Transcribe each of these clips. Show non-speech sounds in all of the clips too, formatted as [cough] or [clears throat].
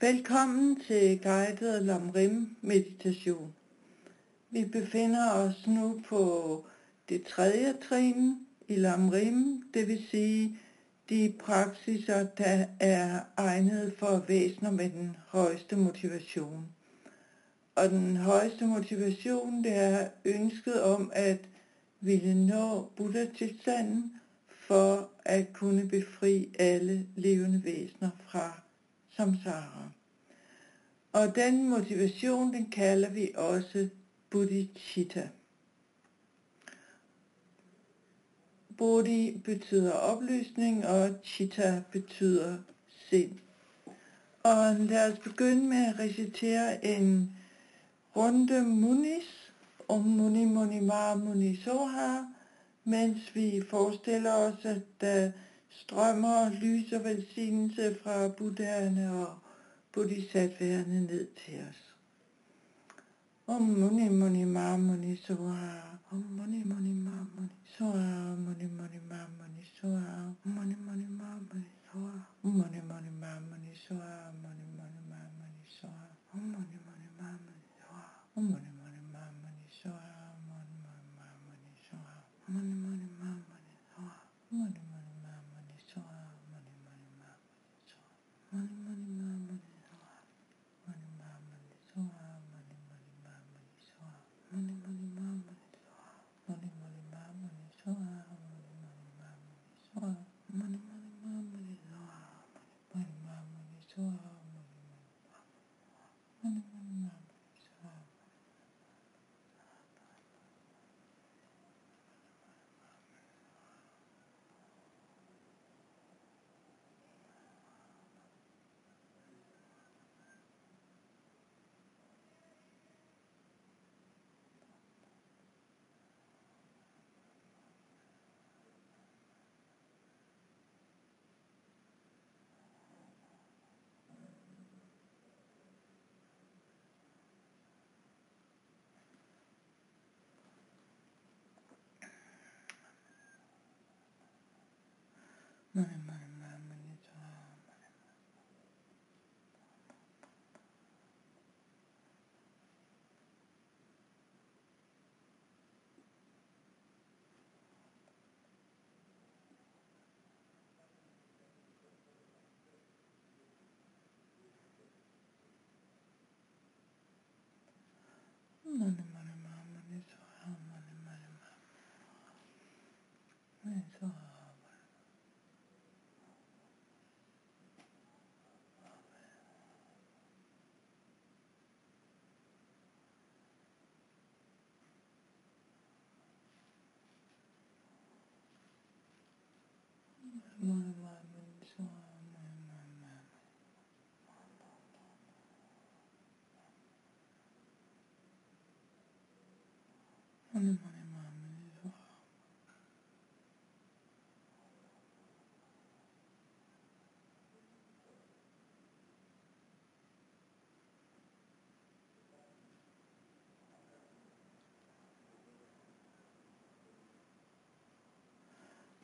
Velkommen til guided Lamrim meditation. Vi befinder os nu på det tredje trin i Lamrim, det vil sige de praksiser, der er egnet for væsener med den højeste motivation. Og den højeste motivation, det er ønsket om at ville nå Buddha-tilstanden for at kunne befri alle levende væsener fra samsara. Og den motivation, den kalder vi også bodhicitta. Bodhi betyder oplysning, og chitta betyder sind. Og lad os begynde med at recitere en runde munis, om muni muni ma muni soha, mens vi forestiller os, at der strømmer lys og velsignelse fra buddhaerne og bodhisattværende ned til os. Om muni muni ma muni soha, my mind. Non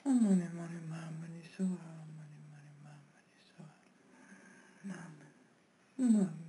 Mamma mia, mamma mia di solo, mamma di mamma di mamma, mamma.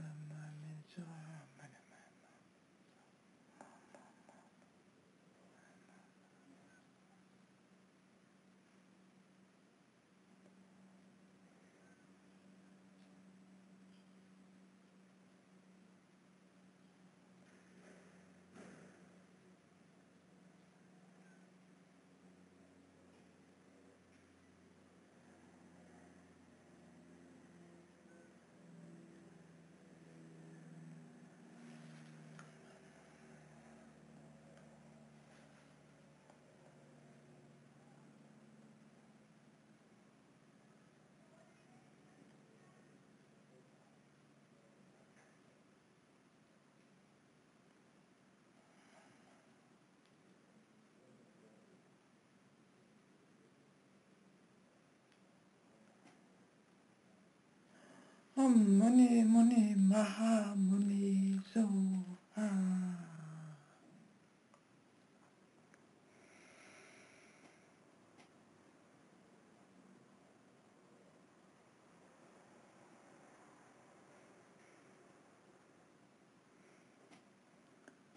Om mani mani maha muni so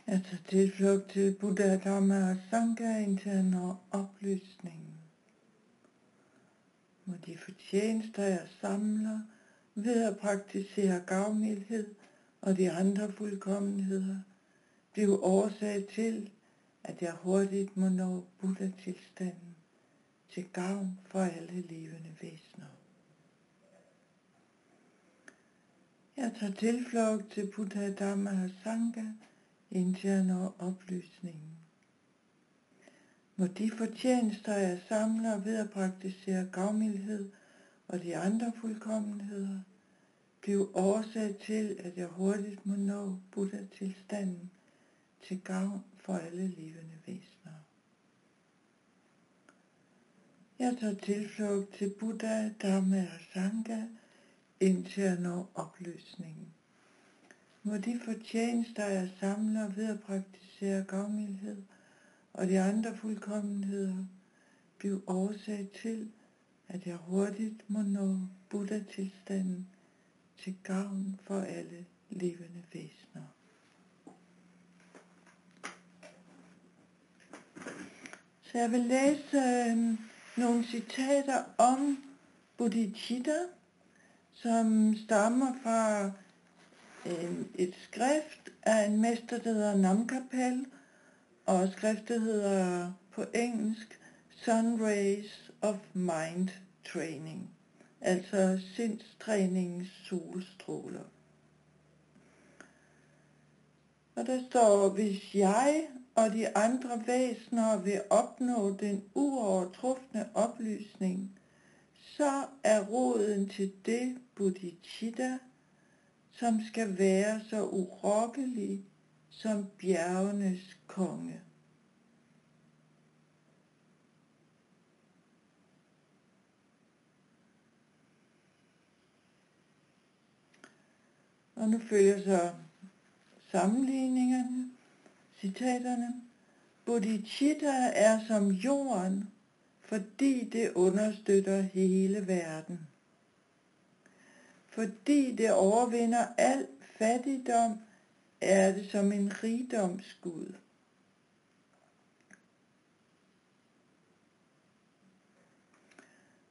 Altså tilflugt til Buddha Dhamma og Sanghaen til at nå oplysningen. Må de fortjenester, jeg samler, ved at praktisere gavmildhed og de andre fuldkommenheder, blev årsag til, at jeg hurtigt må nå Buddha-tilstanden til gavn for alle levende væsener. Jeg tager tilflugt til Buddha, Dhamma og Sangha, indtil jeg når oplysningen. Må de fortjenester, jeg samler ved at praktisere gavmildhed og de andre fuldkommenheder, blev årsag til, at jeg hurtigt må nå Buddha-tilstanden til gavn for alle levende væsener. Jeg tager tilflugt til Buddha, Dhamma og Sangha, indtil jeg når opløsningen. Må de fortjenester, jeg samler ved at praktisere gavmildhed og de andre fuldkommenheder, blive årsag til, at jeg hurtigt må nå Buddha-tilstanden til gavn for alle levende væsener. Så jeg vil læse øh, nogle citater om Bodhicitta, som stammer fra øh, et skrift af en mester, der hedder Namkapel, og skriftet hedder på engelsk Sun Rays of Mind Training, altså sindstræningens solstråler. Og der står, hvis jeg og de andre væsener vil opnå den uovertrufne oplysning, så er roden til det bodhicitta, som skal være så urokkelig som bjergenes konge. Og nu følger så sammenligningerne, citaterne. Bodhicitta er som jorden, fordi det understøtter hele verden. Fordi det overvinder al fattigdom, er det som en rigdomsgud.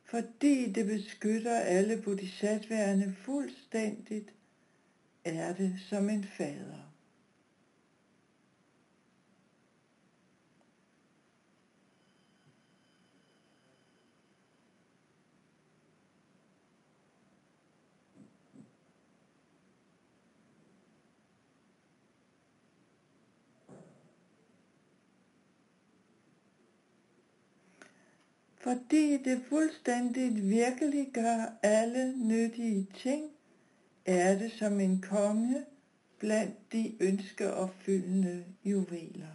Fordi det beskytter alle bodhisattværende fuldstændigt, er det som en fader. fordi det fuldstændigt virkelig gør alle nyttige ting, er det som en konge blandt de ønskeopfyldende juveler.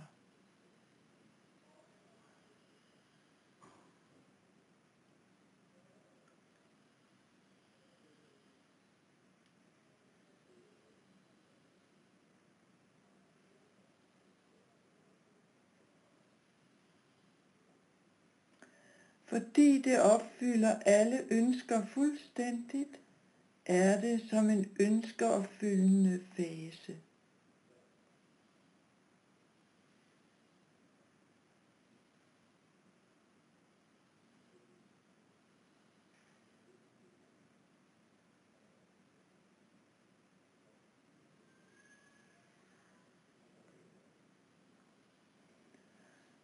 Fordi det opfylder alle ønsker fuldstændigt, er det som en ønskeopfyldende fase.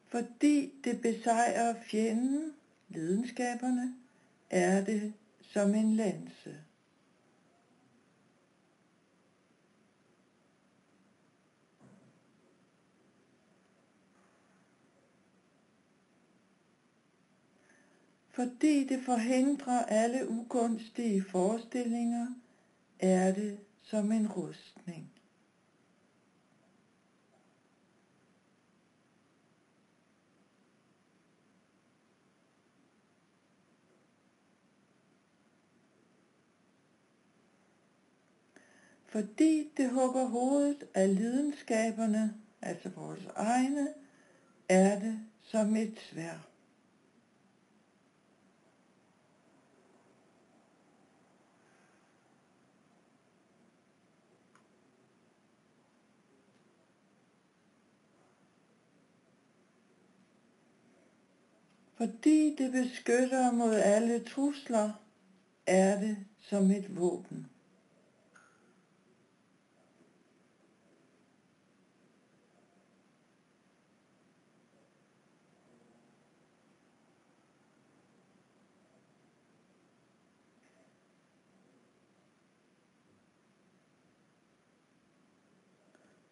Fordi det besejrer fjenden, lidenskaberne, er det som en lanse. Fordi det forhindrer alle ugunstige forestillinger, er det som en rustning. Fordi det hugger hovedet af lidenskaberne, altså vores egne, er det som et sværd. Fordi det beskytter mod alle trusler, er det som et våben.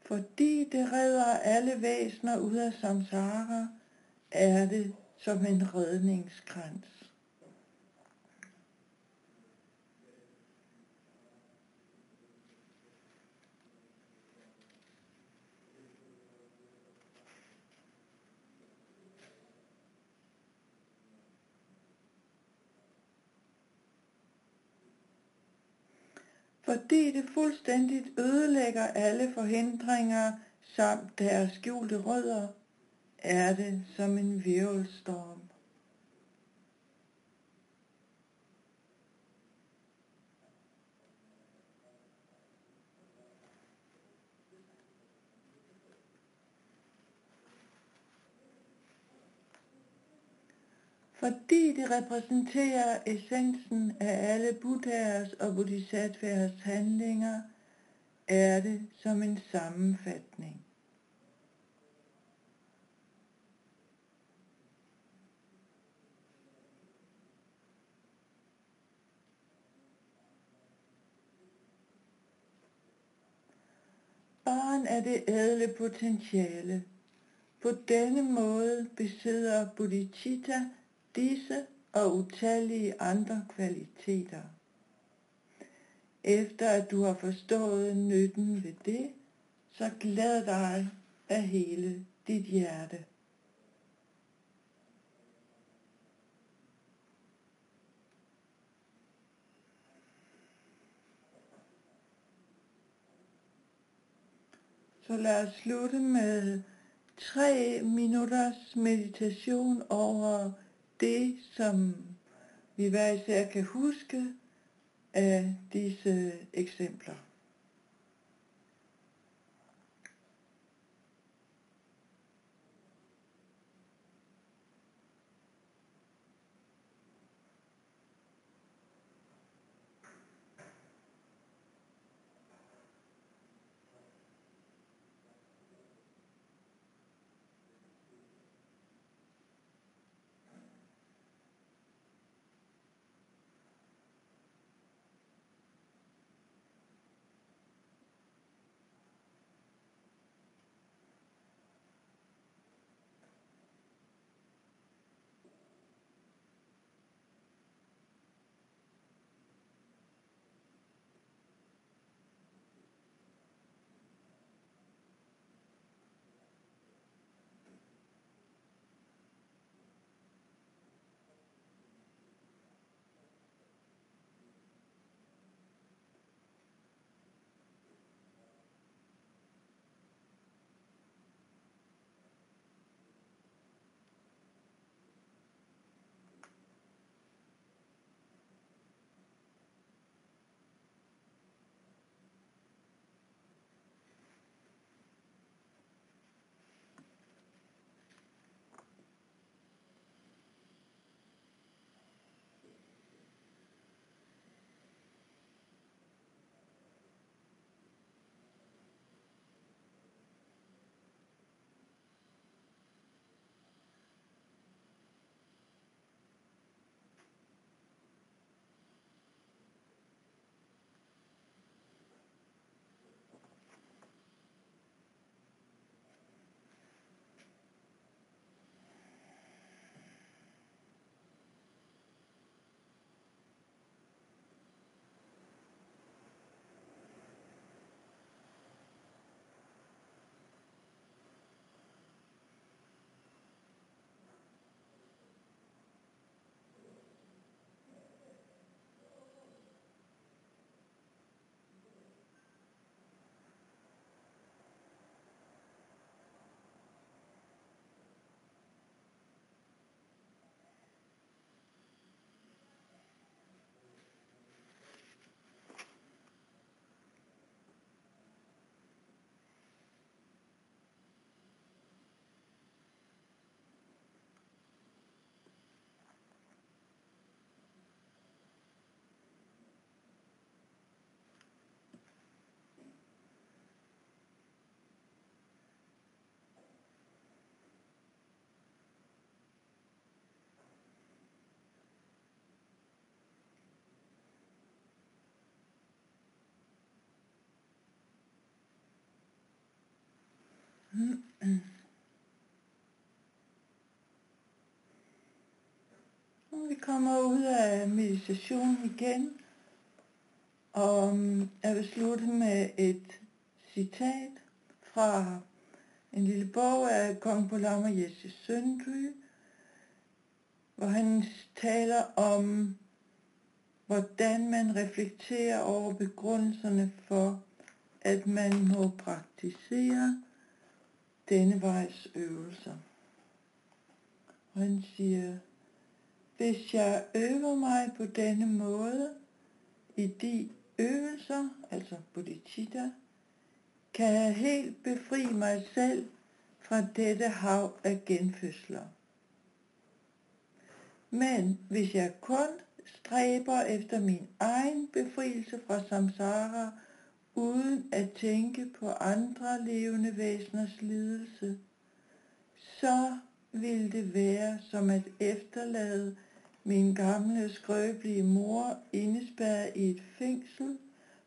Fordi det redder alle væsener ud af samsara, er det som en redningskrans. fordi det fuldstændigt ødelægger alle forhindringer samt deres skjulte rødder, er det som en virvelstorm. fordi det repræsenterer essensen af alle buddhas og bodhisattvas handlinger, er det som en sammenfatning. Barn er det ædle potentiale. På denne måde besidder bodhicitta disse og utallige andre kvaliteter. Efter at du har forstået nytten ved det, så glæd dig af hele dit hjerte. Så lad os slutte med tre minutters meditation over det, som vi hver især kan huske af disse eksempler. [clears throat] Og vi kommer ud af meditationen igen, og mm, jeg vil slutte med et citat fra en lille bog af Kong Polama Jesse Søndry, hvor han taler om, hvordan man reflekterer over begrundelserne for, at man må praktisere denne vejs øvelser. Og han siger, hvis jeg øver mig på denne måde i de øvelser, altså bodhicitta, kan jeg helt befri mig selv fra dette hav af genfødsler. Men hvis jeg kun stræber efter min egen befrielse fra samsara, uden at tænke på andre levende væseners lidelse, så vil det være som at efterlade min gamle skrøbelige mor indespærret i et fængsel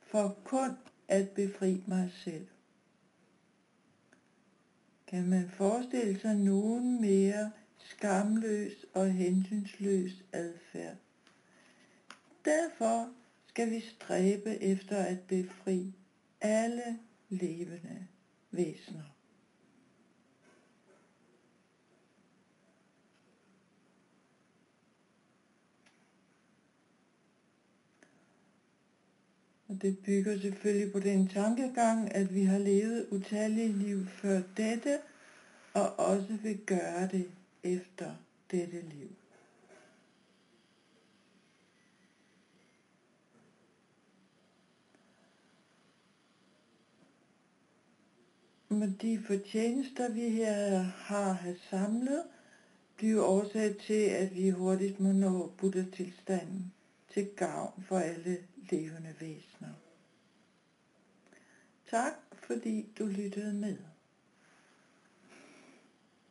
for kun at befri mig selv. Kan man forestille sig nogen mere skamløs og hensynsløs adfærd? Derfor skal vi stræbe efter at befri alle levende væsener. Og det bygger selvfølgelig på den tankegang, at vi har levet utallige liv før dette, og også vil gøre det efter dette liv. Men de fortjenester, vi her har have samlet, bliver årsag til, at vi hurtigt må nå Buddha-tilstanden til gavn for alle levende væsener. Tak fordi du lyttede med.